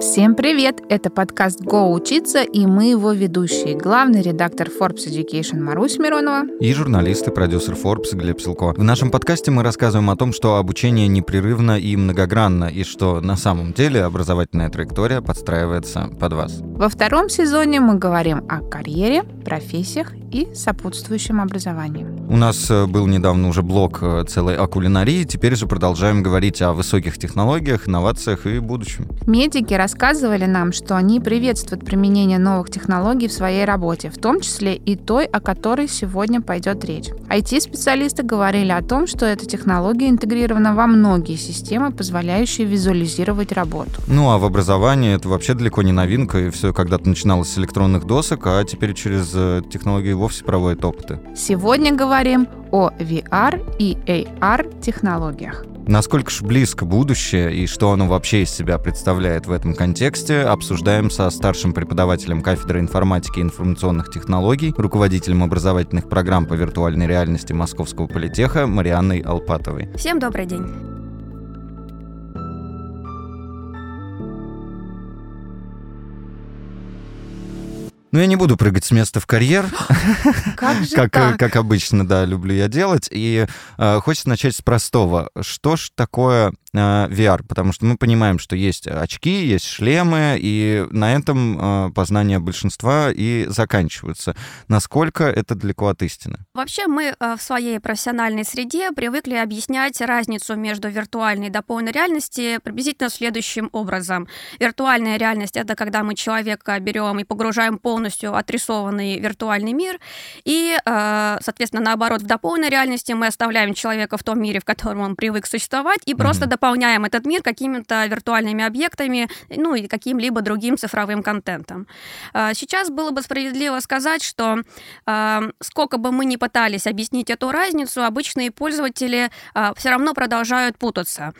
Всем привет! Это подкаст «Го учиться» и мы его ведущие. Главный редактор Forbes Education Марусь Миронова и журналист и продюсер Forbes Глеб Силко. В нашем подкасте мы рассказываем о том, что обучение непрерывно и многогранно, и что на самом деле образовательная траектория подстраивается под вас. Во втором сезоне мы говорим о карьере, профессиях и сопутствующем образовании. У нас э, был недавно уже блок э, целой о кулинарии, теперь же продолжаем говорить о высоких технологиях, инновациях и будущем. Медики рассказывали нам, что они приветствуют применение новых технологий в своей работе, в том числе и той, о которой сегодня пойдет речь. IT-специалисты говорили о том, что эта технология интегрирована во многие системы, позволяющие визуализировать работу. Ну а в образовании это вообще далеко не новинка, и все когда-то начиналось с электронных досок, а теперь через э, технологии вовсе проводят опыты. Сегодня говорим о VR и AR технологиях. Насколько же близко будущее и что оно вообще из себя представляет в этом контексте, обсуждаем со старшим преподавателем кафедры информатики и информационных технологий, руководителем образовательных программ по виртуальной реальности Московского политеха Марианной Алпатовой. Всем добрый день. Ну, я не буду прыгать с места в карьер. Как как, так? как обычно, да, люблю я делать. И э, хочется начать с простого. Что ж такое э, VR? Потому что мы понимаем, что есть очки, есть шлемы, и на этом э, познания большинства и заканчиваются. Насколько это далеко от истины? Вообще мы э, в своей профессиональной среде привыкли объяснять разницу между виртуальной и дополненной реальностью приблизительно следующим образом. Виртуальная реальность — это когда мы человека берем и погружаем полностью отрисованный виртуальный мир, и, э, соответственно, наоборот, в дополненной реальности мы оставляем человека в том мире, в котором он привык существовать, и просто mm-hmm. Дополняем этот мир какими-то виртуальными объектами, ну и каким-либо другим цифровым контентом. Э, сейчас было бы справедливо сказать, что э, сколько бы мы ни пытались объяснить эту разницу, обычные пользователи все равно продолжают путаться.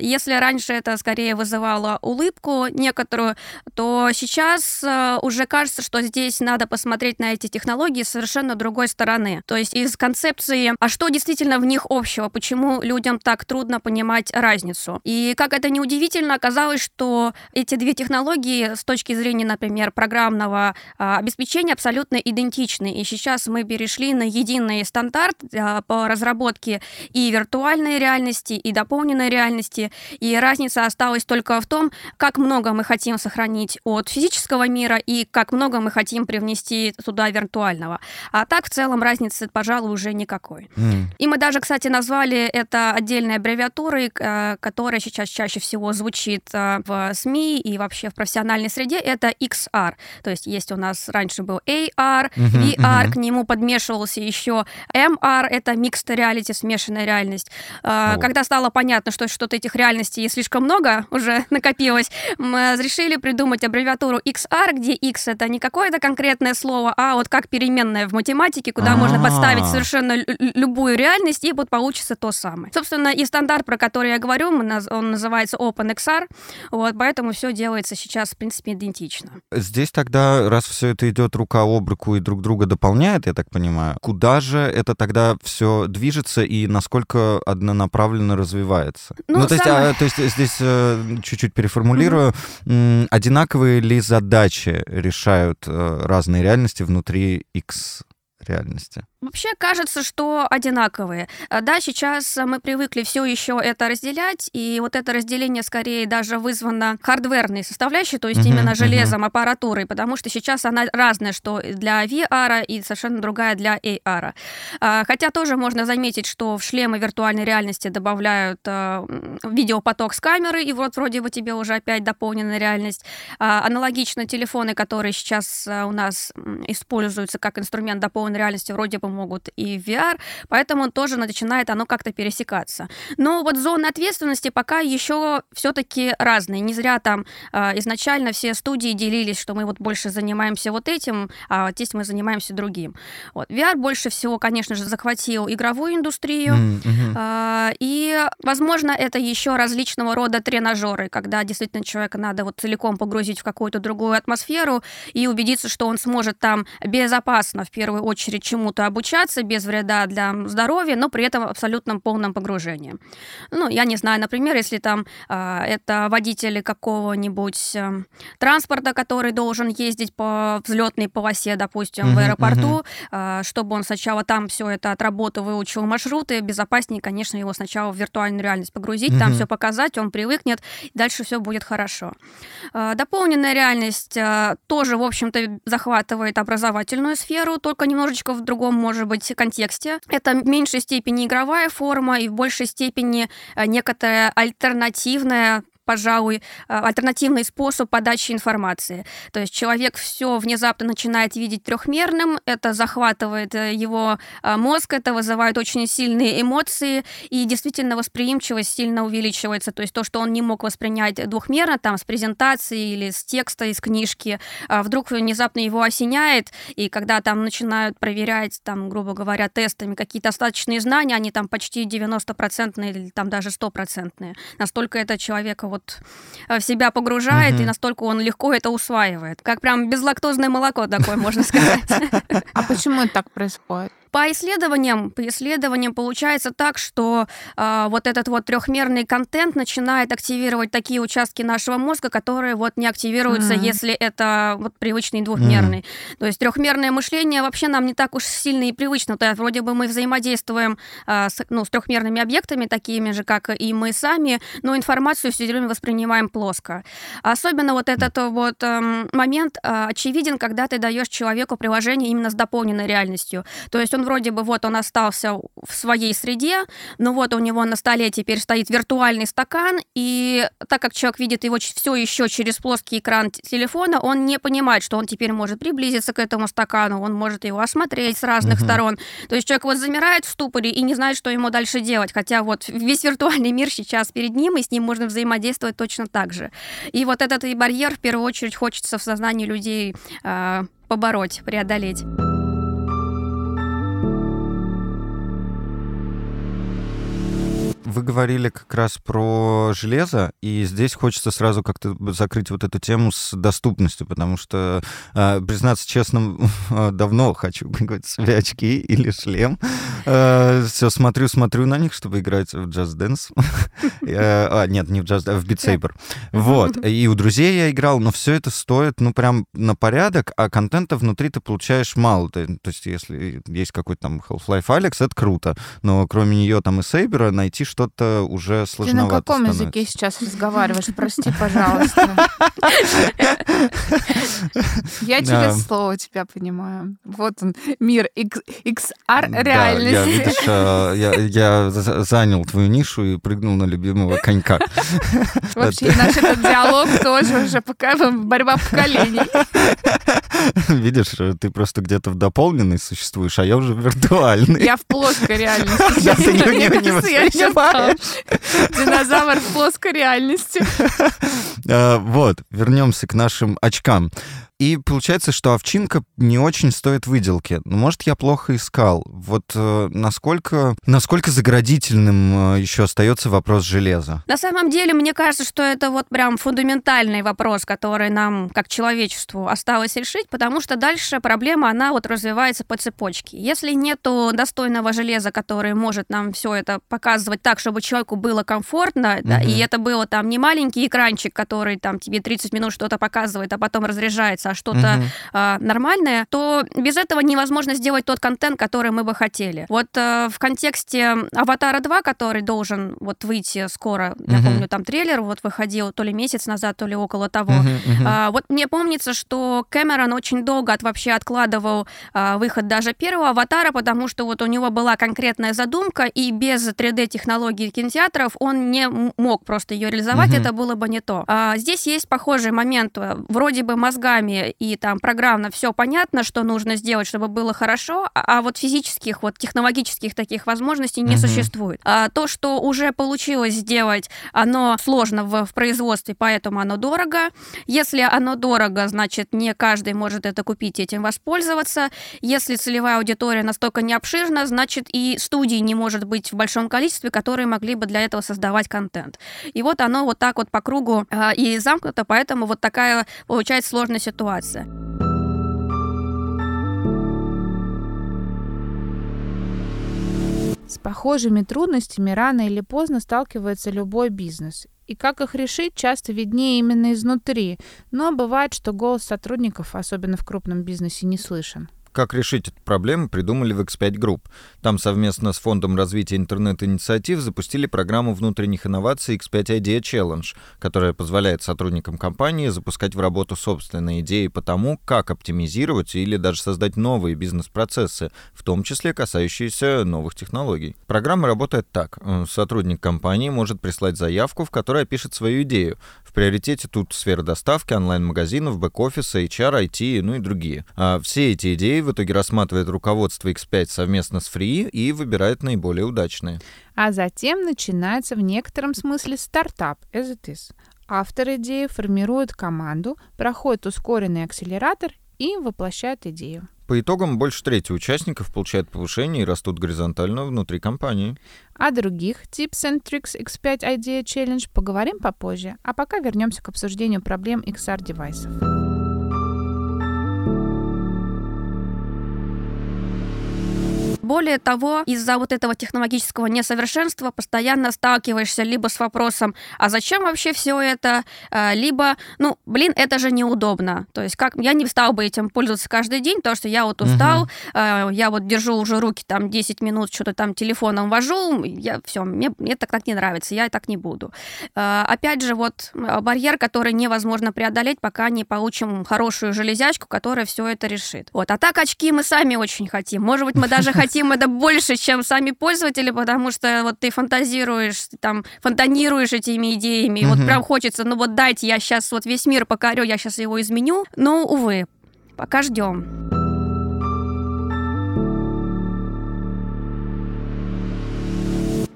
Если раньше это скорее вызывало улыбку некоторую, то сейчас уже кажется, что здесь надо посмотреть на эти технологии с совершенно другой стороны. То есть из концепции, а что действительно в них общего, почему людям так трудно понимать разницу. И как это неудивительно, оказалось, что эти две технологии с точки зрения, например, программного а, обеспечения абсолютно идентичны. И сейчас мы перешли на единый стандарт а, по разработке и виртуальной реальности, и дополненной реальности. И разница осталась только в том, как много мы хотим сохранить от физического мира и как много мы хотим привнести туда виртуального. А так в целом разницы, пожалуй, уже никакой. Mm. И мы даже, кстати, назвали это отдельной аббревиатурой, э, которая сейчас чаще всего звучит э, в СМИ и вообще в профессиональной среде, это XR. То есть есть у нас раньше был AR, VR, mm-hmm. к нему подмешивался еще MR, это Mixed Reality, смешанная реальность. Oh. Когда стало понятно, что что-то этих реальностей слишком много уже накопилось, мы решили придумать аббревиатуру XR, где X это не какое-то конкретное слово, а вот как переменная в математике, куда можно А-а-а. подставить совершенно любую реальность, и вот получится то самое. Собственно, и стандарт, про который я говорю, он называется OpenXR, вот, поэтому все делается сейчас, в принципе, идентично. Здесь тогда, раз все это идет рука об руку и друг друга дополняет, я так понимаю, куда же это тогда все движется и насколько однонаправленно развивается? Ну, ну то, есть, самое... а, то есть здесь э, чуть-чуть переформулирую, mm-hmm. одинаковые ли задачи решают э, разные реальности внутри X реальности? Вообще кажется, что одинаковые. А, да, сейчас мы привыкли все еще это разделять, и вот это разделение скорее даже вызвано хардверной составляющей, то есть uh-huh, именно железом, uh-huh. аппаратурой, потому что сейчас она разная, что для VR и совершенно другая для AR. А, хотя тоже можно заметить, что в шлемы виртуальной реальности добавляют а, видеопоток с камеры, и вот вроде бы тебе уже опять дополненная реальность. Аналогично телефоны, которые сейчас у нас используются как инструмент дополненной реальности, вроде бы могут и VR, поэтому тоже начинает оно как-то пересекаться. Но вот зоны ответственности пока еще все-таки разные. Не зря там э, изначально все студии делились, что мы вот больше занимаемся вот этим, а здесь мы занимаемся другим. Вот. VR больше всего, конечно же, захватил игровую индустрию, mm-hmm. э, и, возможно, это еще различного рода тренажеры, когда действительно человека надо вот целиком погрузить в какую-то другую атмосферу и убедиться, что он сможет там безопасно в первую очередь чему-то обучиться, обучаться без вреда для здоровья, но при этом абсолютном полном погружении. Ну, я не знаю, например, если там э, это водители какого-нибудь э, транспорта, который должен ездить по взлетной полосе, допустим, uh-huh, в аэропорту, uh-huh. э, чтобы он сначала там все это отработал, выучил маршруты, безопаснее, конечно, его сначала в виртуальную реальность погрузить, uh-huh. там все показать, он привыкнет, дальше все будет хорошо. Э, дополненная реальность э, тоже, в общем-то, захватывает образовательную сферу, только немножечко в другом, может быть, контексте. Это в меньшей степени игровая форма и в большей степени э, некоторая альтернативная пожалуй, э, альтернативный способ подачи информации. То есть человек все внезапно начинает видеть трехмерным, это захватывает э, его э, мозг, это вызывает очень сильные эмоции, и действительно восприимчивость сильно увеличивается. То есть то, что он не мог воспринять двухмерно, там, с презентации или с текста из книжки, а вдруг внезапно его осеняет, и когда там начинают проверять, там, грубо говоря, тестами какие-то остаточные знания, они там почти 90% или там даже 100%. Настолько это человека вот э, в себя погружает, угу. и настолько он легко это усваивает. Как прям безлактозное молоко такое, можно сказать. А почему так происходит? По исследованиям, по исследованиям получается так, что э, вот этот вот трехмерный контент начинает активировать такие участки нашего мозга, которые вот не активируются, mm-hmm. если это вот привычный двухмерный. Mm-hmm. То есть трехмерное мышление вообще нам не так уж сильно и привычно. То есть вроде бы мы взаимодействуем э, с, ну, с трехмерными объектами, такими же, как и мы сами, но информацию все время воспринимаем плоско. Особенно вот этот вот э, момент э, очевиден, когда ты даешь человеку приложение именно с дополненной реальностью. То есть он он вроде бы вот он остался в своей среде, но вот у него на столе теперь стоит виртуальный стакан, и так как человек видит его все еще через плоский экран телефона, он не понимает, что он теперь может приблизиться к этому стакану, он может его осмотреть с разных угу. сторон. То есть человек вот замирает в ступоре и не знает, что ему дальше делать, хотя вот весь виртуальный мир сейчас перед ним, и с ним можно взаимодействовать точно так же. И вот этот и барьер в первую очередь хочется в сознании людей э, побороть, преодолеть. Вы говорили как раз про железо, и здесь хочется сразу как-то закрыть вот эту тему с доступностью, потому что, э, признаться честно, давно хочу какой-то себе очки или шлем. Э, все смотрю, смотрю на них, чтобы играть в Just Dance. А, нет, не в Just Dance, а в Beat Saber. Вот. И у друзей я играл, но все это стоит, ну, прям на порядок, а контента внутри ты получаешь мало. То есть, если есть какой-то там Half-Life Alex, это круто, но кроме нее там и Сейбера найти что что-то уже сложновато Ты на каком становится. языке сейчас разговариваешь? Прости, пожалуйста. Я через слово тебя понимаю. Вот он, мир XR реальности. Я, видишь, а, я занял твою нишу и прыгнул на любимого конька. Вообще наш этот диалог тоже уже пока борьба поколений. Видишь, ты просто где-то в дополненной существуешь, а я уже виртуальный. Я в плоской реальности. Да, ты не воспринимаешь. Динозавр в плоской реальности. А, вот, вернемся к нашим очкам. И получается, что овчинка не очень стоит выделки. Ну, может, я плохо искал. Вот э, насколько, насколько заградительным э, еще остается вопрос железа? На самом деле, мне кажется, что это вот прям фундаментальный вопрос, который нам, как человечеству, осталось решить, потому что дальше проблема, она вот развивается по цепочке. Если нету достойного железа, который может нам все это показывать так, чтобы человеку было комфортно, угу. да, и это было там не маленький экранчик, который там тебе 30 минут что-то показывает, а потом разряжается, что-то угу. э, нормальное, то без этого невозможно сделать тот контент, который мы бы хотели. Вот э, в контексте Аватара 2, который должен вот выйти скоро, угу. я помню, там трейлер вот выходил то ли месяц назад, то ли около того. Угу, угу. Э, вот мне помнится, что Кэмерон очень долго от, вообще откладывал э, выход даже первого Аватара, потому что вот у него была конкретная задумка, и без 3D-технологий кинотеатров он не мог просто ее реализовать, угу. это было бы не то. А, здесь есть похожий момент, вроде бы мозгами и там программно все понятно, что нужно сделать, чтобы было хорошо, а, а вот физических, вот технологических таких возможностей не угу. существует. А то, что уже получилось сделать, оно сложно в, в производстве, поэтому оно дорого. Если оно дорого, значит, не каждый может это купить и этим воспользоваться. Если целевая аудитория настолько не обширна, значит, и студий не может быть в большом количестве, которые могли бы для этого создавать контент. И вот оно вот так вот по кругу э, и замкнуто, поэтому вот такая получается сложная ситуация ситуация. С похожими трудностями рано или поздно сталкивается любой бизнес. И как их решить, часто виднее именно изнутри. Но бывает, что голос сотрудников, особенно в крупном бизнесе, не слышен. Как решить эту проблему, придумали в X5 Group. Там совместно с Фондом развития интернет-инициатив запустили программу внутренних инноваций X5 Idea Challenge, которая позволяет сотрудникам компании запускать в работу собственные идеи по тому, как оптимизировать или даже создать новые бизнес-процессы, в том числе касающиеся новых технологий. Программа работает так. Сотрудник компании может прислать заявку, в которой опишет свою идею. В приоритете тут сфера доставки, онлайн-магазинов, бэк-офиса, HR, IT, ну и другие. А все эти идеи в итоге рассматривает руководство X5 совместно с Free и выбирает наиболее удачные. А затем начинается в некотором смысле стартап, as it is. Автор идеи формирует команду, проходит ускоренный акселератор и воплощает идею. По итогам больше трети участников получают повышение и растут горизонтально внутри компании. О других Tips and Tricks X5 Idea Challenge поговорим попозже, а пока вернемся к обсуждению проблем XR-девайсов. Более того, из-за вот этого технологического несовершенства постоянно сталкиваешься либо с вопросом, а зачем вообще все это, а, либо, ну, блин, это же неудобно. То есть как я не стал бы этим пользоваться каждый день, потому что я вот устал, угу. я вот держу уже руки там 10 минут, что-то там телефоном вожу, я все, мне, мне так, так не нравится, я так не буду. А, опять же, вот барьер, который невозможно преодолеть, пока не получим хорошую железячку, которая все это решит. Вот. А так очки мы сами очень хотим. Может быть, мы даже хотим хотим это больше, чем сами пользователи, потому что вот ты фантазируешь, там, фонтанируешь этими идеями, и вот прям хочется, ну вот дайте, я сейчас вот весь мир покорю, я сейчас его изменю. Но, увы, пока ждем.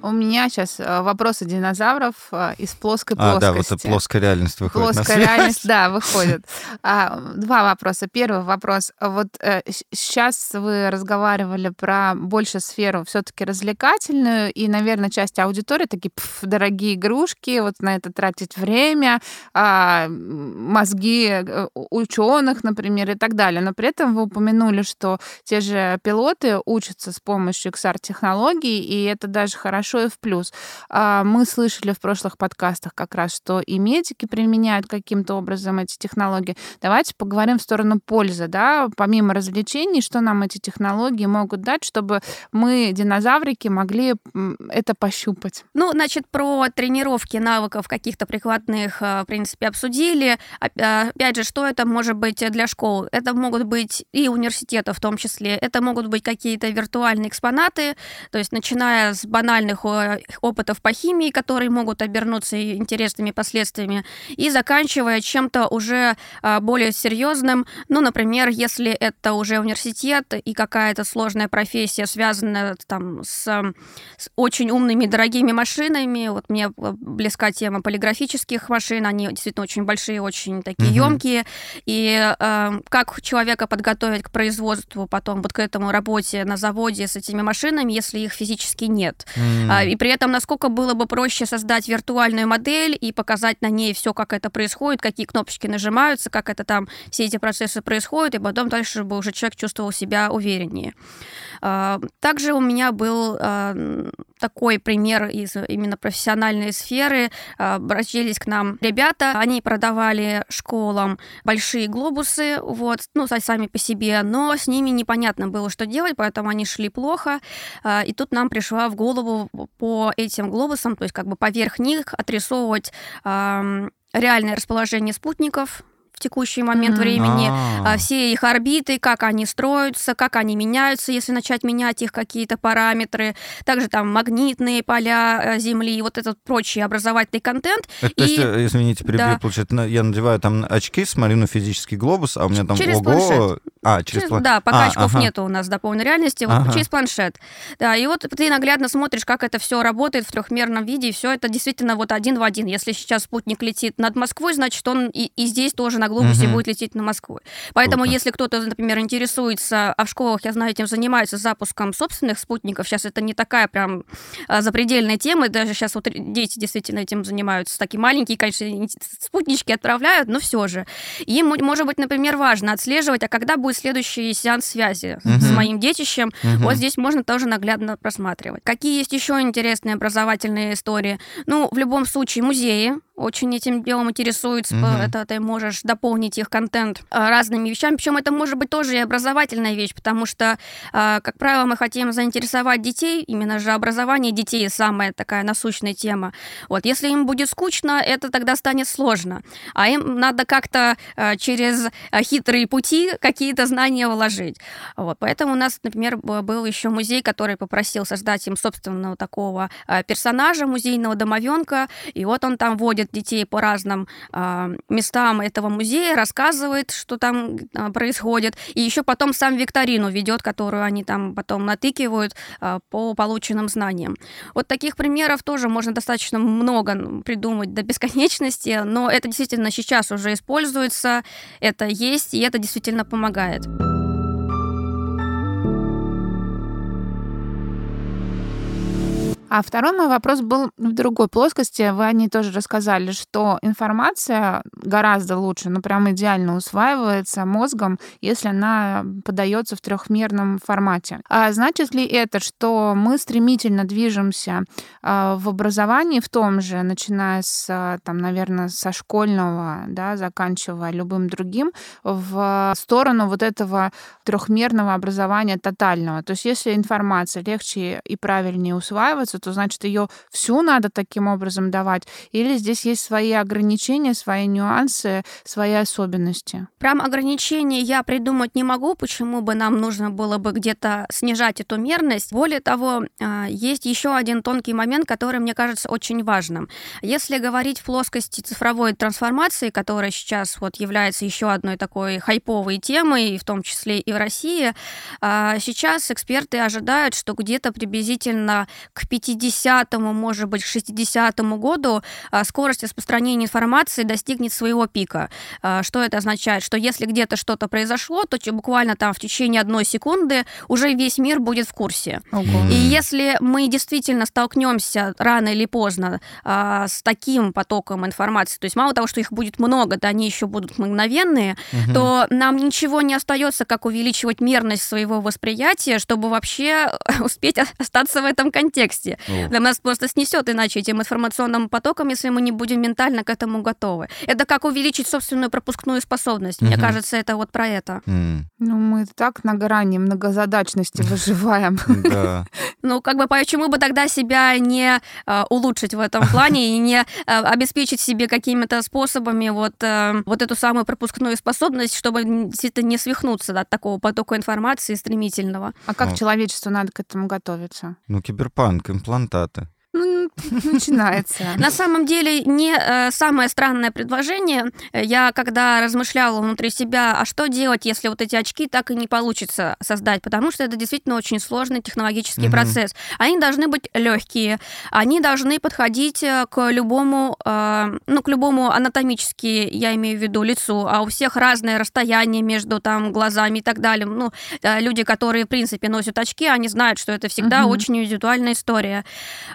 У меня сейчас э, вопросы динозавров э, из плоской плоскости. А, да, вот плоская реальность выходит Плоская реальность, да, выходит. А, два вопроса. Первый вопрос. Вот э, сейчас вы разговаривали про больше сферу все-таки развлекательную, и, наверное, часть аудитории такие, пф, дорогие игрушки, вот на это тратить время, а, мозги ученых, например, и так далее. Но при этом вы упомянули, что те же пилоты учатся с помощью XR-технологий, и это даже хорошо большое в плюс. А, мы слышали в прошлых подкастах как раз, что и медики применяют каким-то образом эти технологии. Давайте поговорим в сторону пользы, да, помимо развлечений, что нам эти технологии могут дать, чтобы мы, динозаврики, могли это пощупать. Ну, значит, про тренировки навыков каких-то прикладных, э, в принципе, обсудили. Опять же, что это может быть для школ? Это могут быть и университеты в том числе, это могут быть какие-то виртуальные экспонаты, то есть начиная с банальных опытов по химии, которые могут обернуться интересными последствиями, и заканчивая чем-то уже а, более серьезным. Ну, например, если это уже университет и какая-то сложная профессия, связанная там с, с очень умными дорогими машинами. Вот мне близка тема полиграфических машин, они действительно очень большие, очень такие угу. емкие. И э, как человека подготовить к производству потом вот к этому работе на заводе с этими машинами, если их физически нет. Mm. А, и при этом, насколько было бы проще создать виртуальную модель и показать на ней все, как это происходит, какие кнопочки нажимаются, как это там, все эти процессы происходят, и потом дальше бы уже человек чувствовал себя увереннее. А, также у меня был а, такой пример из именно профессиональной сферы. Обратились к нам ребята, они продавали школам большие глобусы, вот, ну, сами по себе, но с ними непонятно было, что делать, поэтому они шли плохо. И тут нам пришла в голову по этим глобусам, то есть как бы поверх них отрисовывать реальное расположение спутников, в текущий момент mm-hmm. времени, а. все их орбиты, как они строятся, как они меняются, если начать менять их какие-то параметры, также там магнитные поля э, Земли, вот этот прочий образовательный контент. Это, и... То есть, э, извините, перебью, да. получается, я надеваю там очки, смотрю на физический глобус, а у меня там через ого... Планшет. А, через, через планшет. Да, пока а, очков ага. нету у нас дополненной реальности, вот ага. через планшет. Да, и вот ты наглядно смотришь, как это все работает в трехмерном виде, и все это действительно вот один в один. Если сейчас спутник летит над Москвой, значит, он и, и здесь тоже на глобусе угу. будет лететь на Москву. Поэтому, Круто. если кто-то, например, интересуется, а в школах, я знаю, этим занимаются запуском собственных спутников, сейчас это не такая прям а, запредельная тема, даже сейчас вот дети действительно этим занимаются, такие маленькие, конечно, спутнички отправляют, но все же. Им, может быть, например, важно отслеживать, а когда будет следующий сеанс связи угу. с моим детищем, угу. вот здесь можно тоже наглядно просматривать. Какие есть еще интересные образовательные истории? Ну, в любом случае, музеи, очень этим делом интересуются, угу. это ты можешь дополнить их контент а, разными вещами, причем это может быть тоже и образовательная вещь, потому что, а, как правило, мы хотим заинтересовать детей, именно же образование детей самая такая насущная тема. Вот, если им будет скучно, это тогда станет сложно, а им надо как-то а, через хитрые пути какие-то знания вложить. Вот, поэтому у нас, например, был еще музей, который попросил создать им собственного такого персонажа, музейного домовенка, и вот он там водит водит детей по разным э, местам этого музея, рассказывает, что там э, происходит, и еще потом сам викторину ведет, которую они там потом натыкивают э, по полученным знаниям. Вот таких примеров тоже можно достаточно много придумать до бесконечности, но это действительно сейчас уже используется, это есть, и это действительно помогает. А второй мой вопрос был в другой плоскости. Вы о ней тоже рассказали, что информация гораздо лучше, ну прям идеально усваивается мозгом, если она подается в трехмерном формате. А значит ли это, что мы стремительно движемся а, в образовании в том же, начиная с, там, наверное, со школьного, да, заканчивая любым другим, в сторону вот этого трехмерного образования тотального? То есть если информация легче и правильнее усваивается, то значит ее всю надо таким образом давать? Или здесь есть свои ограничения, свои нюансы, свои особенности? Прям ограничения я придумать не могу, почему бы нам нужно было бы где-то снижать эту мерность. Более того, а, есть еще один тонкий момент, который мне кажется очень важным. Если говорить в плоскости цифровой трансформации, которая сейчас вот является еще одной такой хайповой темой, в том числе и в России, а, сейчас эксперты ожидают, что где-то приблизительно к 5 50-му, может быть, к 60-му году а, скорость распространения информации достигнет своего пика. А, что это означает? Что если где-то что-то произошло, то буквально там в течение одной секунды уже весь мир будет в курсе. Ого. И если мы действительно столкнемся рано или поздно а, с таким потоком информации, то есть мало того, что их будет много, да они еще будут мгновенные, угу. то нам ничего не остается, как увеличивать мерность своего восприятия, чтобы вообще успеть остаться в этом контексте. О. Для нас просто снесет иначе этим информационным потоком, если мы не будем ментально к этому готовы. Это как увеличить собственную пропускную способность. Угу. Мне кажется, это вот про это. Mm. Ну, мы так на грани многозадачности выживаем. Ну, как бы почему бы тогда себя не а, улучшить в этом плане и не а, обеспечить себе какими-то способами вот, а, вот эту самую пропускную способность, чтобы действительно не свихнуться от такого потока информации стремительного. А как человечеству надо к этому готовиться? Ну, киберпанк, имплантаты. Ну, начинается. На самом деле, не э, самое странное предложение. Я когда размышляла внутри себя, а что делать, если вот эти очки так и не получится создать, потому что это действительно очень сложный технологический процесс. Они должны быть легкие, они должны подходить э, к любому, э, ну, к любому анатомически, я имею в виду, лицу, а у всех разное расстояние между там глазами и так далее. Ну, люди, которые, в принципе, носят очки, они знают, что это всегда очень индивидуальная история.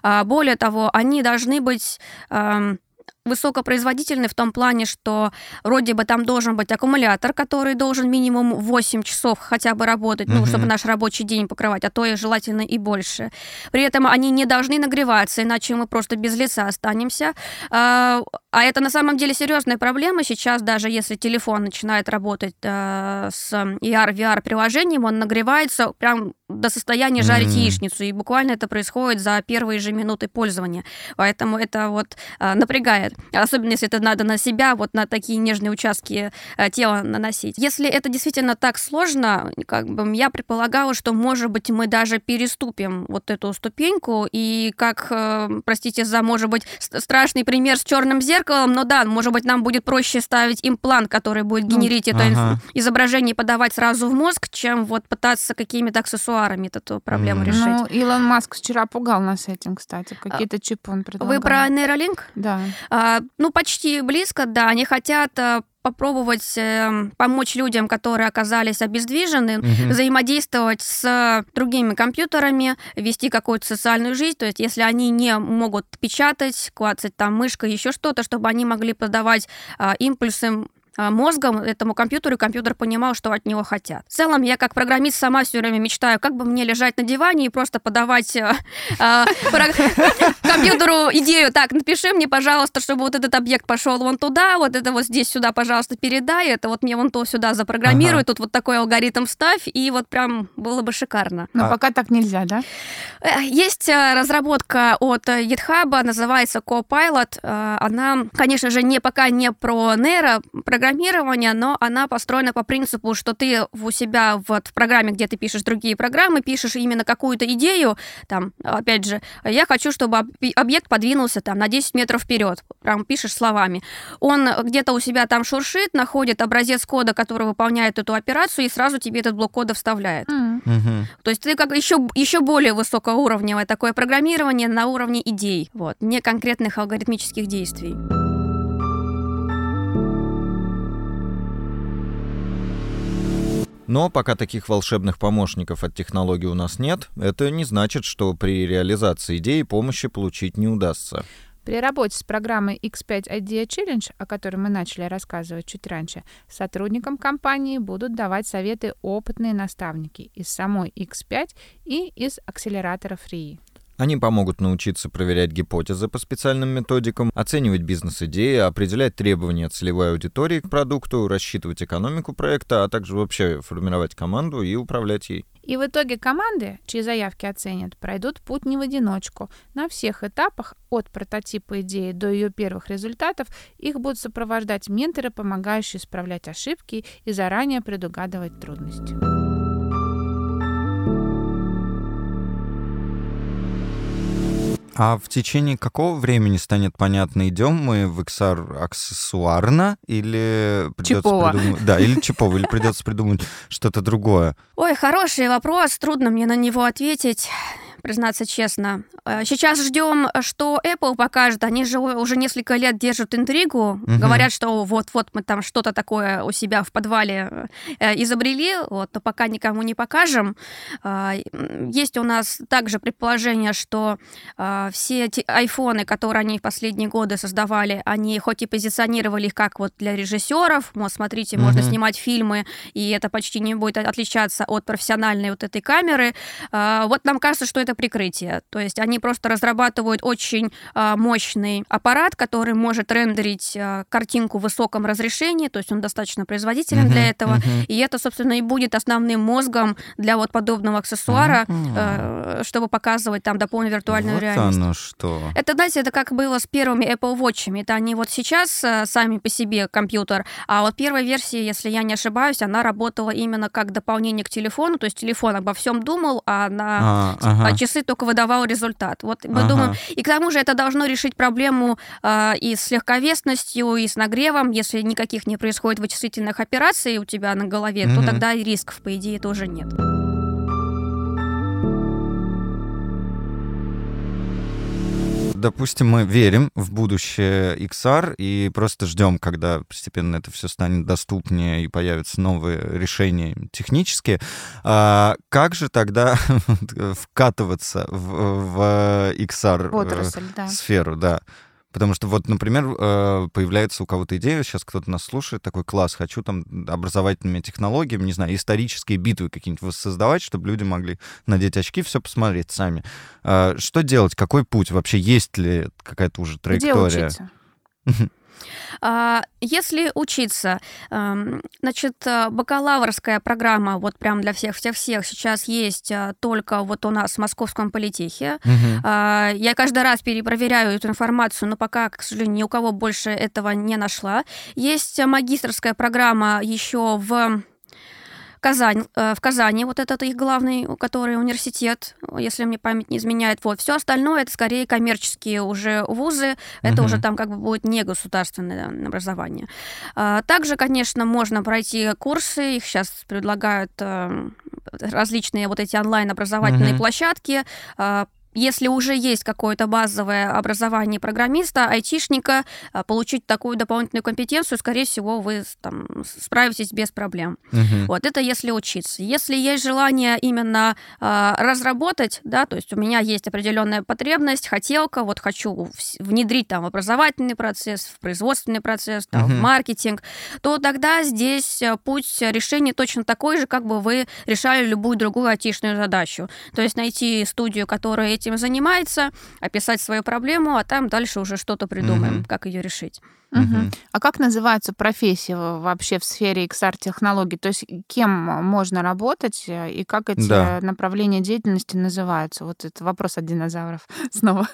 А, более того, они должны быть эм, высокопроизводительный в том плане, что вроде бы там должен быть аккумулятор, который должен минимум 8 часов хотя бы работать, mm-hmm. ну, чтобы наш рабочий день покрывать, а то и желательно и больше. При этом они не должны нагреваться, иначе мы просто без лица останемся. А, а это на самом деле серьезная проблема. Сейчас даже если телефон начинает работать э, с ER, VR приложением, он нагревается прям до состояния жарить mm-hmm. яичницу, и буквально это происходит за первые же минуты пользования. Поэтому это вот э, напрягает. Особенно, если это надо на себя, вот на такие нежные участки э, тела наносить. Если это действительно так сложно, как бы я предполагала, что, может быть, мы даже переступим вот эту ступеньку, и как, э, простите за, может быть, страшный пример с черным зеркалом, но да, может быть, нам будет проще ставить имплант, который будет ну, генерить ну, это ага. изображение и подавать сразу в мозг, чем вот пытаться какими-то аксессуарами эту проблему mm. решить. Ну, Илон Маск вчера пугал нас этим, кстати. Какие-то чипы он предлагал. Вы про нейролинк? Да. А, ну, почти близко, да. Они хотят а, попробовать э, помочь людям, которые оказались обездвижены, угу. взаимодействовать с другими компьютерами, вести какую-то социальную жизнь. То есть, если они не могут печатать, клацать там мышкой, еще что-то, чтобы они могли подавать э, импульсы а, мозгом этому компьютеру, и компьютер понимал, что от него хотят. В целом, я как программист сама все время мечтаю, как бы мне лежать на диване и просто подавать э, э, компьютеру идею, так, напиши мне, пожалуйста, чтобы вот этот объект пошел вон туда, вот это вот здесь сюда, пожалуйста, передай, это вот мне вон то сюда запрограммируй, тут вот такой алгоритм ставь, и вот прям было бы шикарно. Но а пока так нельзя, да? Э, есть разработка от GitHub, называется Copilot. Она, конечно же, не пока не про нейро, программирования, но она построена по принципу, что ты у себя вот в программе, где ты пишешь другие программы, пишешь именно какую-то идею, там, опять же, я хочу, чтобы объект подвинулся там на 10 метров вперед, прям пишешь словами. Он где-то у себя там шуршит, находит образец кода, который выполняет эту операцию, и сразу тебе этот блок кода вставляет. Mm-hmm. То есть ты как еще, еще более высокоуровневое такое программирование на уровне идей, вот, не конкретных алгоритмических действий. Но пока таких волшебных помощников от технологий у нас нет, это не значит, что при реализации идеи помощи получить не удастся. При работе с программой X5 Idea Challenge, о которой мы начали рассказывать чуть раньше, сотрудникам компании будут давать советы опытные наставники из самой X5 и из акселератора Free. Они помогут научиться проверять гипотезы по специальным методикам, оценивать бизнес-идеи, определять требования целевой аудитории к продукту, рассчитывать экономику проекта, а также вообще формировать команду и управлять ей. И в итоге команды, чьи заявки оценят, пройдут путь не в одиночку. На всех этапах, от прототипа идеи до ее первых результатов, их будут сопровождать менторы, помогающие исправлять ошибки и заранее предугадывать трудности. А в течение какого времени станет понятно, идем мы в XR аксессуарно или придется Чипова. придумать... Да, или чипово, или придется придумать что-то другое? Ой, хороший вопрос, трудно мне на него ответить признаться честно. Э, сейчас ждем, что Apple покажет. Они же уже несколько лет держат интригу. Угу. Говорят, что вот-вот мы там что-то такое у себя в подвале э, изобрели, вот, но пока никому не покажем. Э, есть у нас также предположение, что все эти айфоны, которые они в последние годы создавали, они хоть и позиционировали их как вот для режиссеров, вот смотрите, угу. можно снимать фильмы, и это почти не будет отличаться от профессиональной вот этой камеры. Вот нам кажется, что это это прикрытие. То есть они просто разрабатывают очень э, мощный аппарат, который может рендерить э, картинку в высоком разрешении, то есть он достаточно производителен uh-huh, для этого. Uh-huh. И это, собственно, и будет основным мозгом для вот подобного аксессуара, uh-huh. чтобы показывать там дополненную виртуальную вот реальность. Оно что. Это, знаете, это как было с первыми Apple Watch. Это они вот сейчас э, сами по себе компьютер, а вот первая версия, если я не ошибаюсь, она работала именно как дополнение к телефону, то есть телефон обо всем думал, а на а, ага часы только выдавал результат. Вот мы ага. думаем, и к тому же это должно решить проблему э, и с легковесностью, и с нагревом. Если никаких не происходит вычислительных операций у тебя на голове, угу. то тогда и рисков, по идее, тоже нет. Допустим, мы верим в будущее XR и просто ждем, когда постепенно это все станет доступнее и появятся новые решения технические. А как же тогда вкатываться в, в XR в отрасль, да. Потому что вот, например, э, появляется у кого-то идея, сейчас кто-то нас слушает, такой класс, хочу там образовательными технологиями, не знаю, исторические битвы какие-нибудь воссоздавать, чтобы люди могли надеть очки, все посмотреть сами. Э, что делать? Какой путь? Вообще есть ли какая-то уже траектория? Где учиться? А, если учиться, эм, значит, э, бакалаврская программа вот прям для всех-всех-всех сейчас есть э, только вот у нас в Московском политехе. Угу. Я каждый раз перепроверяю эту информацию, но пока, к сожалению, ни у кого больше этого не нашла. Есть магистрская программа еще в Казань, э, в Казани, вот этот их главный, который университет, если мне память не изменяет. Вот. Все остальное это скорее коммерческие уже вузы, это угу. уже там как бы будет не государственное образование. А, также, конечно, можно пройти курсы, их сейчас предлагают э, различные вот эти онлайн-образовательные угу. площадки, а, если уже есть какое-то базовое образование программиста, айтишника, а, получить такую дополнительную компетенцию, скорее всего, вы там справитесь без проблем. Угу. Вот это если учиться. Если есть желание именно э, разработать, да, то есть у меня есть определенная потребность, хотелка, вот хочу внедрить там в образовательный процесс, в производственный процесс, там, угу. в маркетинг, то тогда здесь э, путь решения точно такой же, как бы вы решали любую другую айтишную задачу. То есть найти студию, которая этим занимается, описать свою проблему, а там дальше уже что-то придумаем, угу. как ее решить. Угу. А как называются профессии вообще в сфере XR-технологий? То есть кем можно работать э, и как эти да. направления деятельности называются? Вот это вопрос от динозавров снова.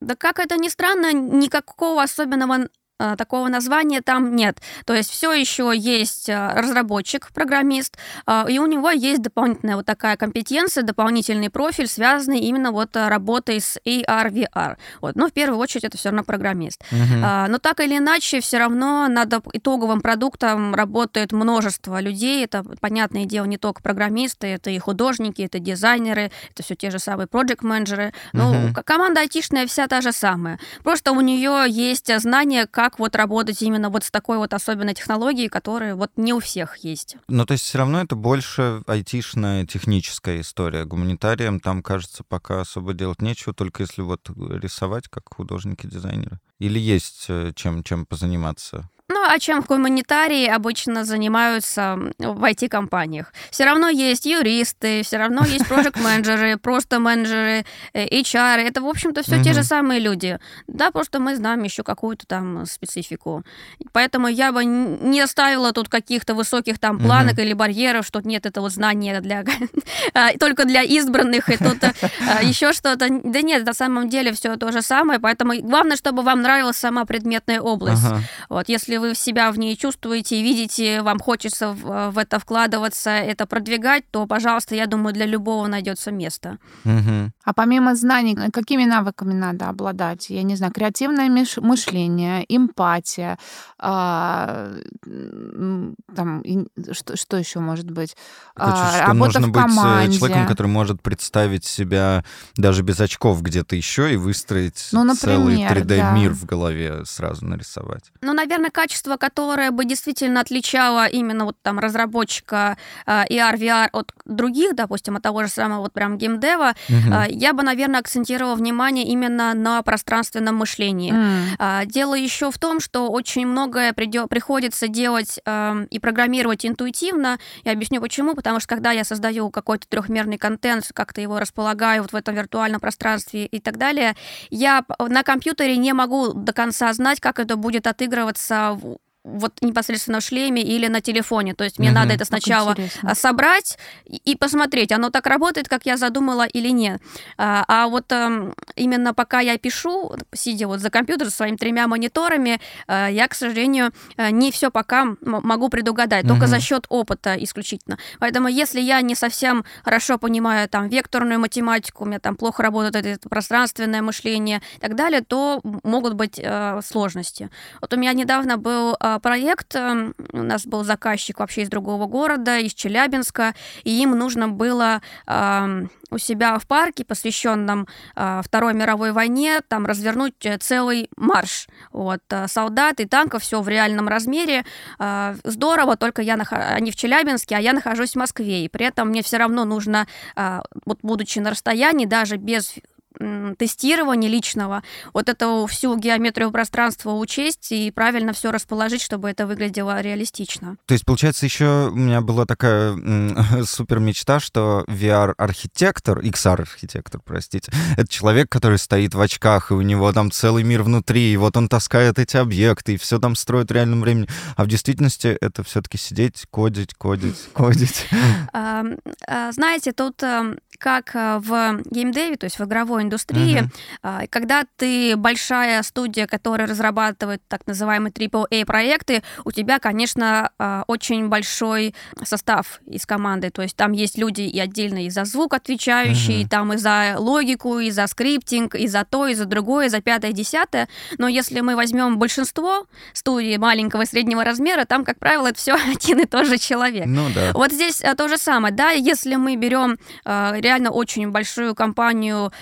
Да как это ни странно, никакого особенного Э, такого названия там нет. То есть все еще есть э, разработчик, программист, э, и у него есть дополнительная вот такая компетенция, дополнительный профиль, связанный именно вот работой с AR, VR. Вот. Но в первую очередь это все равно программист. Uh-huh. Но так или иначе, все равно над итоговым продуктом работает множество людей. Это, понятное дело, не только программисты, это и художники, это дизайнеры, это все те же самые project менеджеры Ну, uh-huh. команда айтишная вся та же самая. Просто у нее есть знания, как как вот работать именно вот с такой вот особенной технологией, которая вот не у всех есть. Ну, то есть все равно это больше айтишная техническая история. Гуманитариям там, кажется, пока особо делать нечего, только если вот рисовать, как художники-дизайнеры. Или есть э, чем, чем позаниматься? Ну, а чем гуманитарии обычно занимаются в IT-компаниях? Все равно есть юристы, все равно есть проект-менеджеры, просто менеджеры, HR. Это, в общем-то, все те же самые люди. Да, просто мы знаем еще какую-то там специфику. Поэтому я бы не оставила тут каких-то высоких там планок или барьеров, что нет этого знания для а, только для избранных, и тут а, еще что-то. Да нет, на самом деле все то же самое, поэтому главное, чтобы вам нравилась сама предметная область. Вот, если вы себя в ней чувствуете и видите, вам хочется в, в это вкладываться, это продвигать, то, пожалуйста, я думаю, для любого найдется место. Угу. А помимо знаний, какими навыками надо обладать? Я не знаю, креативное мышление, эмпатия, а, там, что, что еще может быть? А, что работа нужно в команде. быть человеком, который может представить себя даже без очков где-то еще и выстроить ну, например, целый 3D-мир да. в голове сразу нарисовать. Ну, наверное, качество, которое бы действительно отличало именно вот там разработчика э, AR, VR от других, допустим, от того же самого вот прям геймдева, угу. э, я бы, наверное, акцентировала внимание именно на пространственном мышлении. Mm. Дело еще в том, что очень многое придё- приходится делать э, и программировать интуитивно. Я объясню почему. Потому что когда я создаю какой-то трехмерный контент, как-то его располагаю вот в этом виртуальном пространстве и так далее, я на компьютере не могу до конца знать, как это будет отыгрываться of вот непосредственно в шлеме или на телефоне. То есть мне угу, надо это сначала собрать и посмотреть, оно так работает, как я задумала или нет. А, а вот эм, именно пока я пишу, сидя вот за компьютером своими тремя мониторами, э, я, к сожалению, э, не все пока могу предугадать, угу. только за счет опыта исключительно. Поэтому если я не совсем хорошо понимаю там векторную математику, у меня там плохо работает это пространственное мышление и так далее, то могут быть э, сложности. Вот у меня недавно был а, проект. Эм, у нас был заказчик вообще из другого города, из Челябинска, и им нужно было у себя в парке, посвященном а, Второй мировой войне, там развернуть э, целый марш. Вот, э, солдат и танков, все в реальном размере. А, здорово, только я нах... они в Челябинске, а я нахожусь в Москве, и при этом мне все равно нужно, вот будучи на расстоянии, даже без тестирования личного, вот эту всю геометрию пространства учесть и правильно все расположить, чтобы это выглядело реалистично. То есть, получается, еще у меня была такая супер мечта, что VR-архитектор, XR-архитектор, простите, это человек, который стоит в очках, и у него там целый мир внутри, и вот он таскает эти объекты, и все там строит в реальном времени. А в действительности это все-таки сидеть, кодить, кодить, кодить. А, знаете, тут как э, в геймдеве, то есть в игровой индустрии, uh-huh. когда ты большая студия, которая разрабатывает так называемые AAA проекты, у тебя, конечно, а, очень большой состав из команды, то есть там есть люди и отдельно и за звук отвечающие, uh-huh. там и за логику, и за скриптинг, и за то, и за другое, и за пятое, десятое, но если мы возьмем большинство студий маленького и среднего размера, там, как правило, это все один и тот же человек. Ну да. Вот здесь э, то же самое, да, если мы берем э, реально очень большую компанию,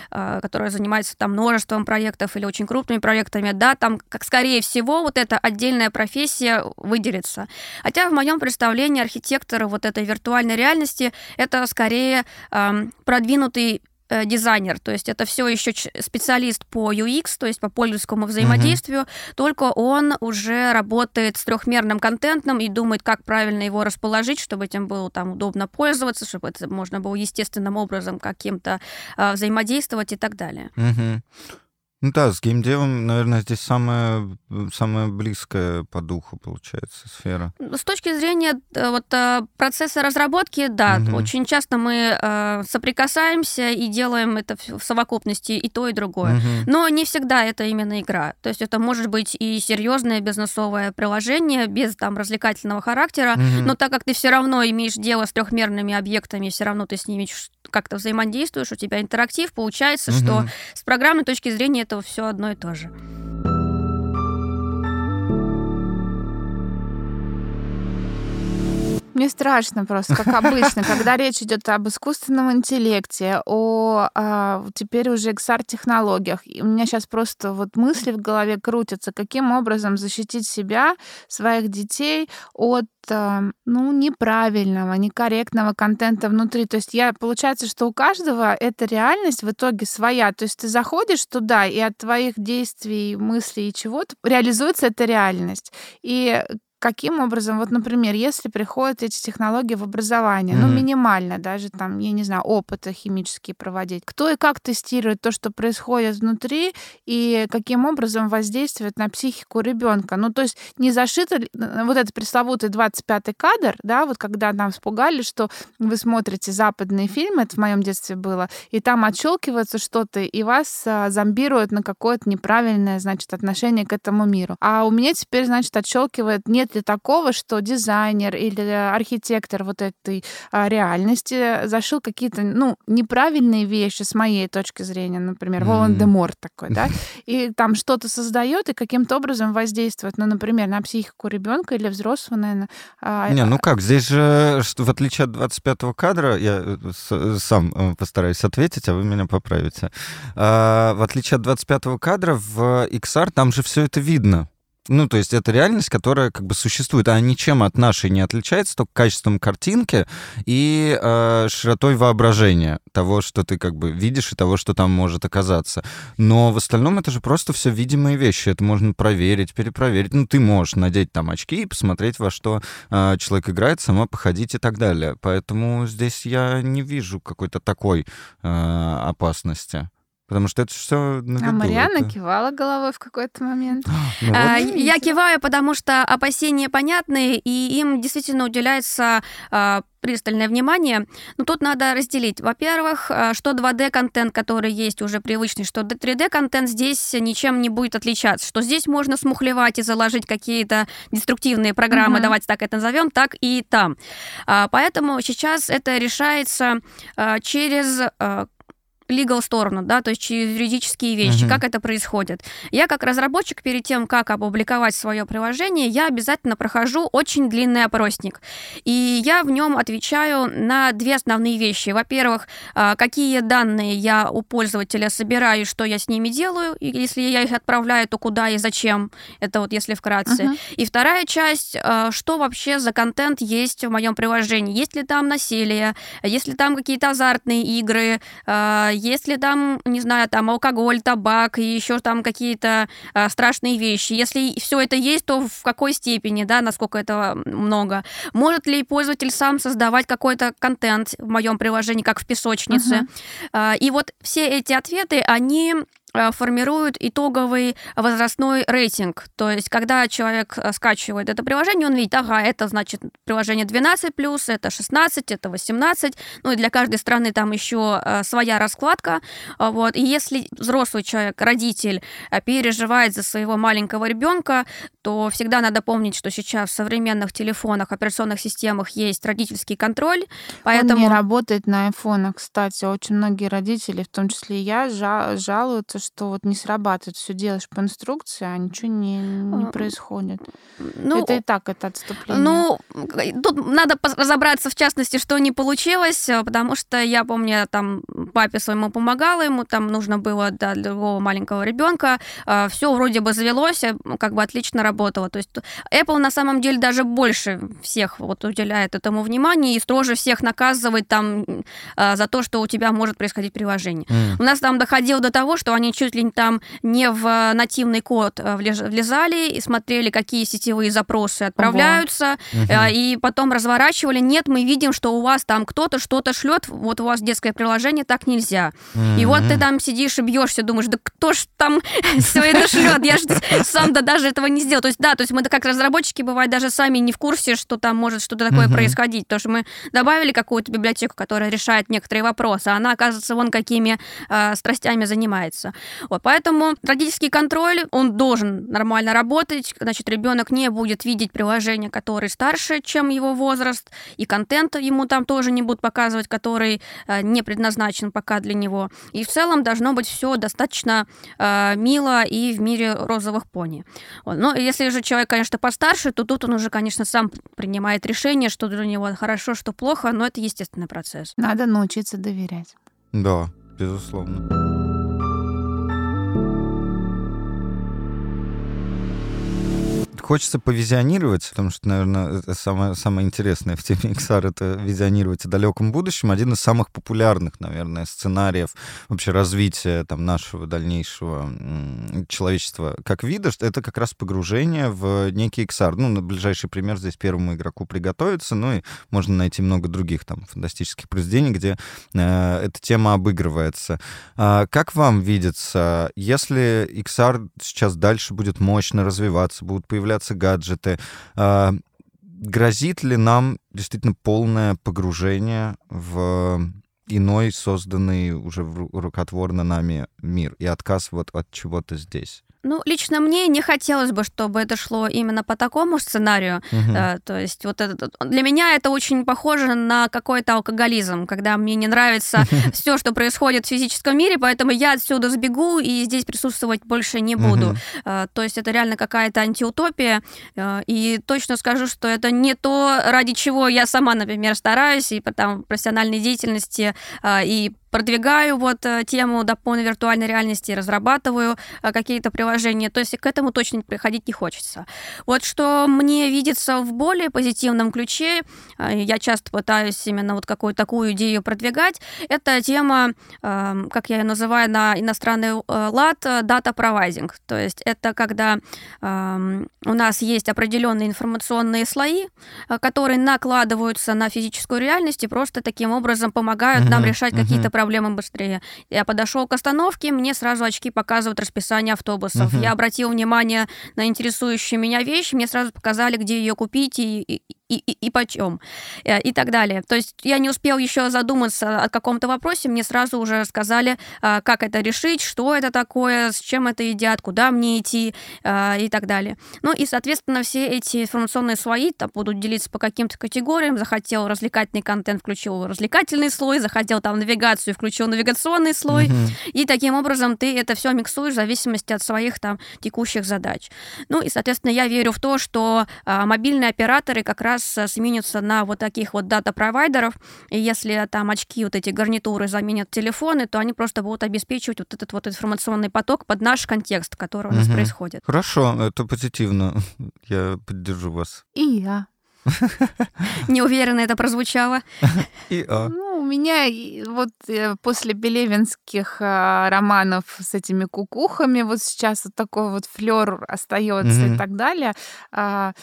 которая занимается там множеством проектов или очень крупными проектами, да, там, как скорее всего, вот эта отдельная профессия выделится. Хотя в моем представлении архитекторы вот этой виртуальной реальности это скорее эм, продвинутый Э, дизайнер, то есть это все еще специалист по UX, то есть по пользовательскому взаимодействию, угу. только он уже работает с трехмерным контентом и думает, как правильно его расположить, чтобы этим было там удобно пользоваться, чтобы это можно было естественным образом каким-то э, взаимодействовать и так далее. Угу. Ну да, с геймдевом, наверное, здесь самая, самая близкая по духу, получается, сфера. С точки зрения э, вот, э, процесса разработки, да, угу. очень часто мы э, соприкасаемся и делаем это в совокупности и то, и другое. Угу. Но не всегда это именно игра. То есть это может быть и серьезное бизнесовое приложение без там развлекательного характера, угу. но так как ты все равно имеешь дело с трехмерными объектами, все равно ты с ними как-то взаимодействуешь, у тебя интерактив, получается, угу. что с программной точки зрения это все одно и то же. Мне страшно просто, как обычно, когда речь идет об искусственном интеллекте, о а, теперь уже XR-технологиях. И у меня сейчас просто вот мысли в голове крутятся, каким образом защитить себя, своих детей от а, ну, неправильного, некорректного контента внутри. То есть я, получается, что у каждого эта реальность в итоге своя. То есть ты заходишь туда, и от твоих действий, мыслей и чего-то реализуется эта реальность. И каким образом, вот, например, если приходят эти технологии в образование, mm-hmm. ну, минимально даже там, я не знаю, опыты химические проводить, кто и как тестирует то, что происходит внутри, и каким образом воздействует на психику ребенка. Ну, то есть не зашито вот этот пресловутый 25-й кадр, да, вот когда нам испугали, что вы смотрите западные фильмы, это в моем детстве было, и там отщелкивается что-то, и вас а, зомбируют на какое-то неправильное, значит, отношение к этому миру. А у меня теперь, значит, отщелкивает нет нет ли такого, что дизайнер или архитектор вот этой а, реальности зашил какие-то, ну, неправильные вещи с моей точки зрения, например, mm-hmm. Волан-де-Морт такой, да, и там что-то создает и каким-то образом воздействует, ну, например, на психику ребенка или взрослого, наверное. А, Не, ну а как, здесь же, в отличие от 25-го кадра, я э, сам э, постараюсь ответить, а вы меня поправите. В отличие от 25-го кадра, в XR там же все это видно. Ну, то есть это реальность, которая как бы существует, она ничем от нашей не отличается, только качеством картинки и э, широтой воображения того, что ты как бы видишь и того, что там может оказаться. Но в остальном это же просто все видимые вещи, это можно проверить, перепроверить. Ну, ты можешь надеть там очки и посмотреть, во что э, человек играет, сама походить и так далее. Поэтому здесь я не вижу какой-то такой э, опасности. Потому что это все на виду. А Марьяна это... кивала головой в какой-то момент. Ну, а, я киваю, потому что опасения понятны, и им действительно уделяется а, пристальное внимание. Но тут надо разделить. Во-первых, а, что 2D-контент, который есть уже привычный, что 3D-контент здесь ничем не будет отличаться. Что здесь можно смухлевать и заложить какие-то деструктивные программы, mm-hmm. давайте так это назовем, так и там. А, поэтому сейчас это решается а, через legal сторону, да, то есть через юридические вещи, uh-huh. как это происходит. Я как разработчик перед тем, как опубликовать свое приложение, я обязательно прохожу очень длинный опросник. И я в нем отвечаю на две основные вещи. Во-первых, а, какие данные я у пользователя собираю, что я с ними делаю, и если я их отправляю, то куда и зачем. Это вот если вкратце. Uh-huh. И вторая часть, а, что вообще за контент есть в моем приложении. Есть ли там насилие, есть ли там какие-то азартные игры, а, если там, не знаю, там алкоголь, табак и еще там какие-то а, страшные вещи, если все это есть, то в какой степени, да, насколько это много? Может ли пользователь сам создавать какой-то контент в моем приложении, как в песочнице? Uh-huh. И вот все эти ответы, они формируют итоговый возрастной рейтинг. То есть, когда человек э, скачивает это приложение, он видит, ага, это значит приложение 12 это 16, это 18. Ну и для каждой страны там еще э, своя раскладка. Вот. И если взрослый человек, родитель, переживает за своего маленького ребенка, то всегда надо помнить, что сейчас в современных телефонах, операционных системах есть родительский контроль. Поэтому... Он не работает на айфонах, кстати. Очень многие родители, в том числе и я, жалуются, кажется, что вот не срабатывает, все делаешь по инструкции, а ничего не, не а, происходит. Ну, это и так, это отступление. Ну, тут надо разобраться, в частности, что не получилось, э, потому что я помню, я там папе своему помогала, ему там нужно было для другого маленького ребенка, э, все вроде бы завелось, э, как бы отлично работало. То есть Apple на самом деле даже больше всех вот уделяет этому внимание и строже всех наказывает там за то, что у тебя может происходить приложение. Mm. У нас там доходило до того, что они чуть ли там не в нативный код влезали и смотрели, какие сетевые запросы отправляются, Ого. и потом разворачивали. Нет, мы видим, что у вас там кто-то что-то шлет, вот у вас детское приложение, так нельзя. Mm-hmm. И вот ты там сидишь и бьешься, думаешь, да кто ж там все это шлет? Я же сам да даже этого не сделал. То есть, да, то есть мы как разработчики, бывает, даже сами не в курсе, что там может что-то такое происходить. Потому что мы добавили какую-то библиотеку, которая решает некоторые вопросы, а она, оказывается, вон какими э, страстями занимается. Вот, поэтому родительский контроль, он должен нормально работать, значит, ребенок не будет видеть приложение, которое старше, чем его возраст, и контент ему там тоже не будут показывать, который э, не предназначен пока для него. И в целом должно быть все достаточно э, мило и в мире розовых пони. Вот. Но если же человек, конечно, постарше, то тут он уже, конечно, сам принимает решение, что для него хорошо, что плохо, но это естественный процесс. Надо научиться доверять. Да, безусловно. Хочется повизионировать, потому что, наверное, это самое, самое интересное в теме XR — это визионировать о далеком будущем. Один из самых популярных, наверное, сценариев вообще развития там, нашего дальнейшего человечества как вида, это как раз погружение в некий XR. Ну, на ближайший пример здесь первому игроку приготовиться, ну и можно найти много других там фантастических произведений, где э, эта тема обыгрывается. А как вам видится, если XR сейчас дальше будет мощно развиваться, будут появляться появляться гаджеты. А, грозит ли нам действительно полное погружение в иной, созданный уже рукотворно нами мир и отказ вот от чего-то здесь? Ну, лично мне не хотелось бы, чтобы это шло именно по такому сценарию. Угу. Uh то есть вот это, для меня это очень похоже на какой-то алкоголизм, когда мне не нравится все, что происходит в физическом мире, поэтому я отсюда сбегу и здесь присутствовать больше не буду. Угу. То есть это реально какая-то антиутопия. Э, и точно скажу, что это не то, ради чего я сама, например, стараюсь и там профессиональной деятельности э, и продвигаю вот э, тему дополненной виртуальной реальности, разрабатываю э, какие-то приложения, то есть к этому точно приходить не хочется. Вот что мне видится в более позитивном ключе, э, я часто пытаюсь именно вот какую-то такую идею продвигать, это тема, эм, как я ее называю на иностранный лад, data providing, то есть это когда эм, у нас есть определенные информационные слои, которые накладываются на физическую реальность и просто таким образом помогают mm-hmm. нам решать mm-hmm. какие-то проблемам быстрее. Я подошел к остановке, мне сразу очки показывают расписание автобусов. Угу. Я обратил внимание на интересующую меня вещь, мне сразу показали, где ее купить и, и, и, и, и почем, э, и так далее. То есть я не успел еще задуматься о каком-то вопросе, мне сразу уже сказали, а, как это решить, что это такое, с чем это едят, куда мне идти а, и так далее. Ну и, соответственно, все эти информационные слои там будут делиться по каким-то категориям. Захотел развлекательный контент, включил развлекательный слой, захотел там навигацию, включил навигационный слой. Mm-hmm. И таким образом ты это все миксуешь в зависимости от своих там текущих задач. Ну и, соответственно, я верю в то, что а, мобильные операторы как раз э, сменятся на вот таких вот дата-провайдеров, и если там очки, вот эти гарнитуры заменят телефоны, то они просто будут обеспечивать вот этот вот информационный поток под наш контекст, который у нас угу. происходит. Хорошо, это позитивно. Я поддержу вас. И я. Не уверена, это прозвучало. И, а. У меня вот э, после белевинских а, романов с этими кукухами вот сейчас вот такой вот флер остается и так далее. А,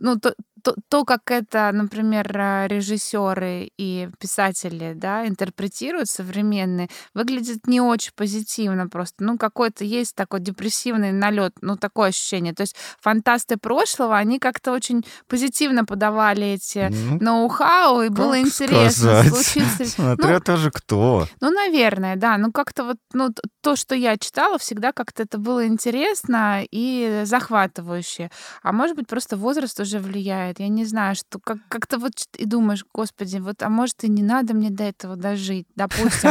ну, то, то, то, как это, например, а, режиссеры и писатели, да, интерпретируют современные, выглядит не очень позитивно просто. Ну, какой-то есть такой депрессивный налет, ну, такое ощущение. То есть фантасты прошлого, они как-то очень позитивно подавали эти ну, ноу-хау, и было интересно случиться. Смотря ну, тоже кто. Ну, наверное, да. Ну, как-то вот, ну, то, что я читала, всегда как-то это было интересно и захватывающе. А может быть, просто возраст уже влияет Я не знаю, что как- как-то вот и думаешь, господи, вот, а может и не надо мне до этого дожить, допустим.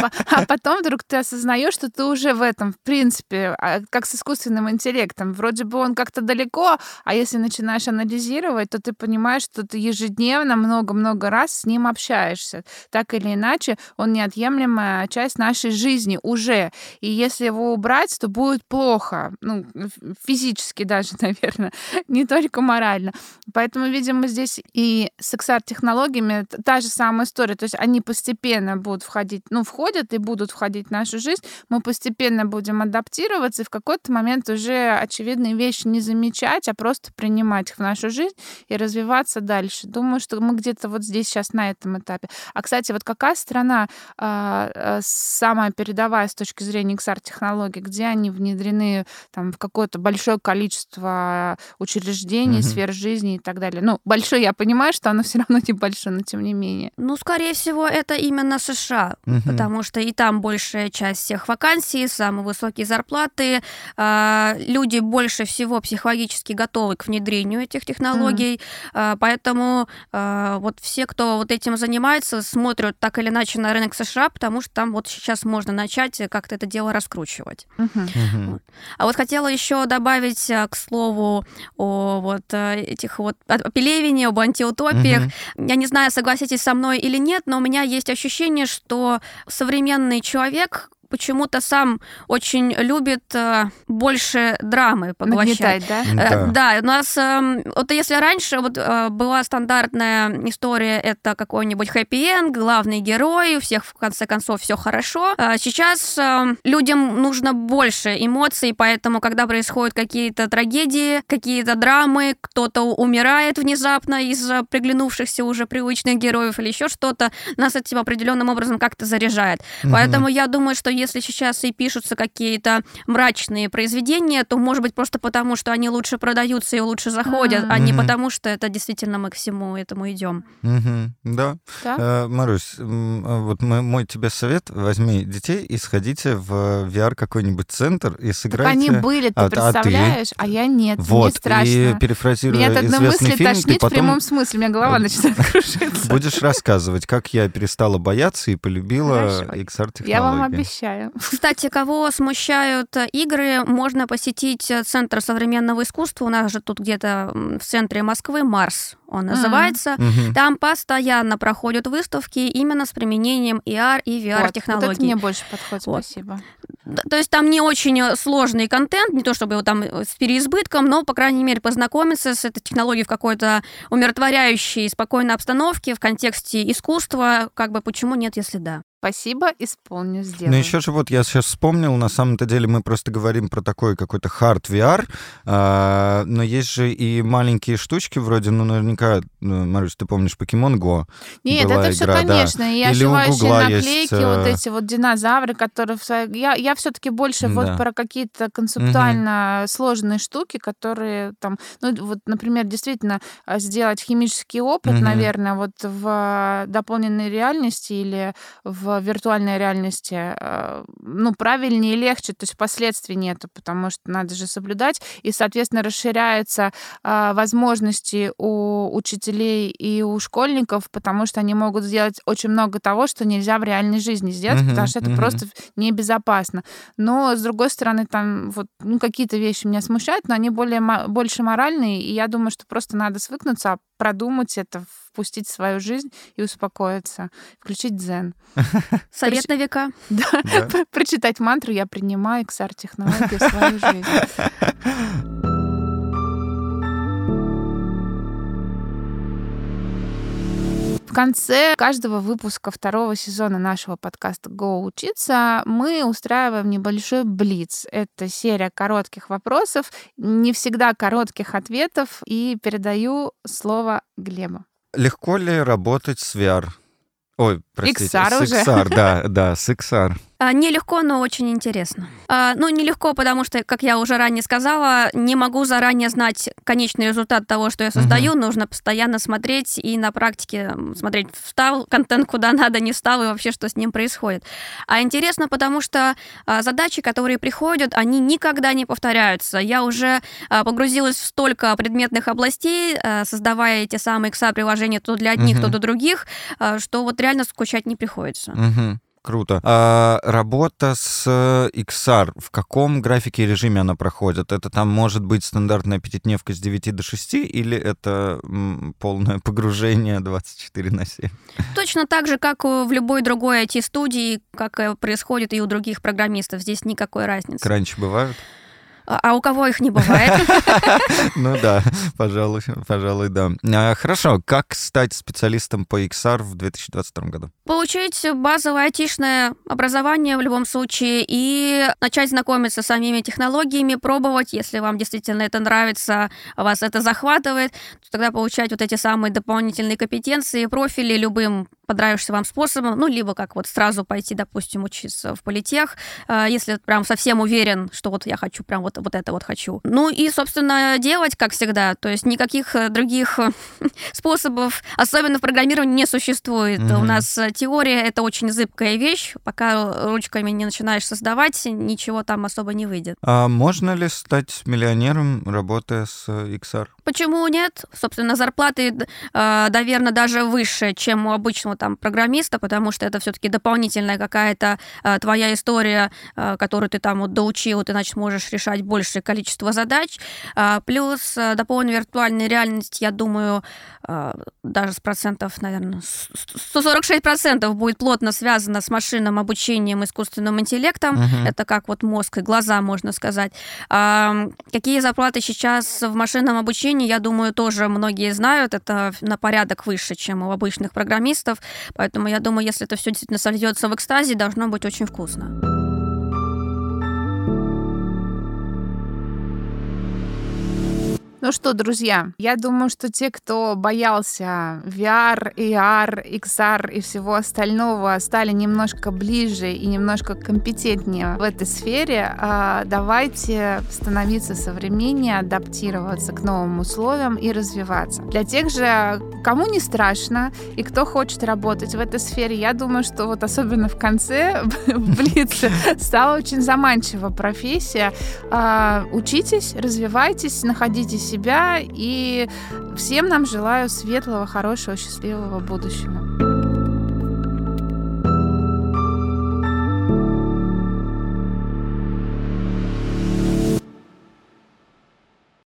А, а потом вдруг ты осознаешь, что ты уже в этом, в принципе, а, как с искусственным интеллектом. Вроде бы он как-то далеко, а если начинаешь анализировать, то ты понимаешь, что ты ежедневно много-много раз с ним общаешься. Так или иначе, он неотъемлемая часть нашей жизни уже. И если его убрать, то будет плохо. Ну, физически даже, наверное, не только морально. Поэтому, видимо, здесь и с XR-технологиями та же самая история. То есть они постепенно будут входить, ну, входят и будут входить в нашу жизнь. Мы постепенно будем адаптироваться и в какой-то момент уже очевидные вещи не замечать, а просто принимать их в нашу жизнь и развиваться дальше. Думаю, что мы где-то вот здесь сейчас на этом этапе. А, кстати, вот какая страна э, самая передовая с точки зрения XR-технологий, где они внедрены там, в какое-то большое количество учреждений, mm-hmm. сфер жизни и так далее? Ну, большое, я понимаю, что оно все равно небольшое, но тем не менее. Ну, скорее всего, это именно США, mm-hmm. потому что и там большая часть всех вакансий, самые высокие зарплаты, э, люди больше всего психологически готовы к внедрению этих технологий, mm-hmm. э, поэтому э, вот все, кто вот этим занимается, смотрят так или иначе на рынок США, потому что там вот сейчас можно начать как-то это дело раскручивать. Uh-huh. Вот. А вот хотела еще добавить к слову о вот этих вот о Пелевине, об антиутопиях. Uh-huh. Я не знаю, согласитесь со мной или нет, но у меня есть ощущение, что современный человек почему-то сам очень любит э, больше драмы поглощать. да? Э, да, у нас э, вот если раньше вот э, была стандартная история, это какой-нибудь хэппи-энд, главный герой, у всех в конце концов все хорошо. А сейчас э, людям нужно больше эмоций, поэтому когда происходят какие-то трагедии, какие-то драмы, кто-то умирает внезапно из-за приглянувшихся уже привычных героев или еще что-то, нас этим определенным образом как-то заряжает. Угу. Поэтому я думаю, что если сейчас и пишутся какие-то мрачные произведения, то, может быть, просто потому, что они лучше продаются и лучше заходят, mm-hmm. а не потому, что это действительно мы к всему этому идем. Mm-hmm. Да. да? Э, Марусь, э, вот мой тебе совет, возьми детей и сходите в VR какой-нибудь центр и сыграйте. Так они были, ты а, представляешь, а, ты? а я нет, вот, мне страшно. и перефразируя мысли фильм, тошнит потом... в прямом смысле, у меня голова начинает кружиться. Будешь рассказывать, как я перестала бояться и полюбила XR-технологии. Я вам обещаю обещаю. Кстати, кого смущают э, игры, можно посетить э, Центр современного искусства. У нас же тут где-то в центре Москвы Марс он называется. Mm-hmm. Там постоянно проходят выставки именно с применением AR и VR-технологий. Вот, вот это мне больше подходит, вот. спасибо. То есть там не очень э, сложный контент, не то чтобы его там с переизбытком, но, по крайней мере, познакомиться с этой технологией в какой-то умиротворяющей, спокойной обстановке в контексте искусства, как бы почему нет, если да. Спасибо, исполню, сделаю. Ну еще же вот я сейчас вспомнил, на самом-то деле мы просто говорим про такой какой-то hard VR, а, но есть же и маленькие штучки вроде, ну наверняка, ну, Марусь, ты помнишь Покемон Go? Нет, Была это игра, все, конечно. Да. Я Или оживаю наклейки, есть, вот эти вот динозавры, которые... Я, я все-таки больше да. вот про какие-то концептуально угу. сложные штуки, которые там... Ну вот, например, действительно а, сделать химический опыт, угу. наверное, вот в дополненной реальности или в в виртуальной реальности, э, ну, правильнее и легче, то есть последствий нету, потому что надо же соблюдать, и, соответственно, расширяются а, возможности у учителей и у школьников, потому что они могут сделать очень много того, что нельзя в реальной жизни сделать, uh-huh, потому что это uh-huh. просто небезопасно. Но, с другой стороны, там вот ну, какие-то вещи меня смущают, но они более, больше моральные, и я думаю, что просто надо свыкнуться, продумать это, впустить в свою жизнь и успокоиться, включить дзен. Совет Проч... на века. Да. да. Прочитать мантру «Я принимаю XR-технологии в свою жизнь». В конце каждого выпуска второго сезона нашего подкаста «Го учиться» мы устраиваем небольшой блиц. Это серия коротких вопросов, не всегда коротких ответов, и передаю слово Глебу. Легко ли работать с VR? Ой, простите, XR с уже. XR, да, да, с XR. А, нелегко, но очень интересно. А, ну, нелегко, потому что, как я уже ранее сказала, не могу заранее знать конечный результат того, что я создаю. Угу. Нужно постоянно смотреть и на практике смотреть, встал контент куда надо, не встал, и вообще, что с ним происходит. А интересно, потому что а, задачи, которые приходят, они никогда не повторяются. Я уже погрузилась в столько предметных областей, создавая эти самые XR-приложения то для одних, угу. то для других, что вот реально скучать не приходится. Угу. Круто. А работа с XR, в каком графике и режиме она проходит? Это там может быть стандартная пятидневка с 9 до 6 или это полное погружение 24 на 7? Точно так же, как в любой другой IT-студии, как э, происходит и у других программистов. Здесь никакой разницы. Кранчи бывают? А, у кого их не бывает? Ну да, пожалуй, пожалуй, да. А, хорошо, как стать специалистом по XR в 2022 году? Получить базовое айтишное образование в любом случае и начать знакомиться с самими технологиями, пробовать, если вам действительно это нравится, вас это захватывает, то тогда получать вот эти самые дополнительные компетенции, профили любым понравившимся вам способом, ну, либо как вот сразу пойти, допустим, учиться в политех, а, если прям совсем уверен, что вот я хочу прям вот, вот это вот хочу. Ну и, собственно, делать, как всегда, то есть никаких э, других э, способов, особенно в программировании, не существует. Mm-hmm. У нас э, теория — это очень зыбкая вещь, пока ручками не начинаешь создавать, ничего там особо не выйдет. А можно ли стать миллионером, работая с XR? Почему нет? Собственно, зарплаты, э, наверное, даже выше, чем у обычного там программиста, потому что это все-таки дополнительная какая-то э, твоя история, э, которую ты там вот доучил, ты, значит, можешь решать большее количество задач. Плюс дополненная виртуальная реальность, я думаю, даже с процентов, наверное, 146 процентов будет плотно связано с машинным обучением, искусственным интеллектом. Uh-huh. Это как вот мозг и глаза, можно сказать. Какие зарплаты сейчас в машинном обучении, я думаю, тоже многие знают, это на порядок выше, чем у обычных программистов, поэтому я думаю, если это все действительно сольется в экстазе, должно быть очень вкусно. Ну что, друзья, я думаю, что те, кто боялся VR, AR, XR и всего остального, стали немножко ближе и немножко компетентнее в этой сфере. А, давайте становиться современнее, адаптироваться к новым условиям и развиваться. Для тех же, кому не страшно и кто хочет работать в этой сфере, я думаю, что вот особенно в конце в стала очень заманчивая профессия. А, учитесь, развивайтесь, находитесь себя и всем нам желаю светлого, хорошего, счастливого будущего.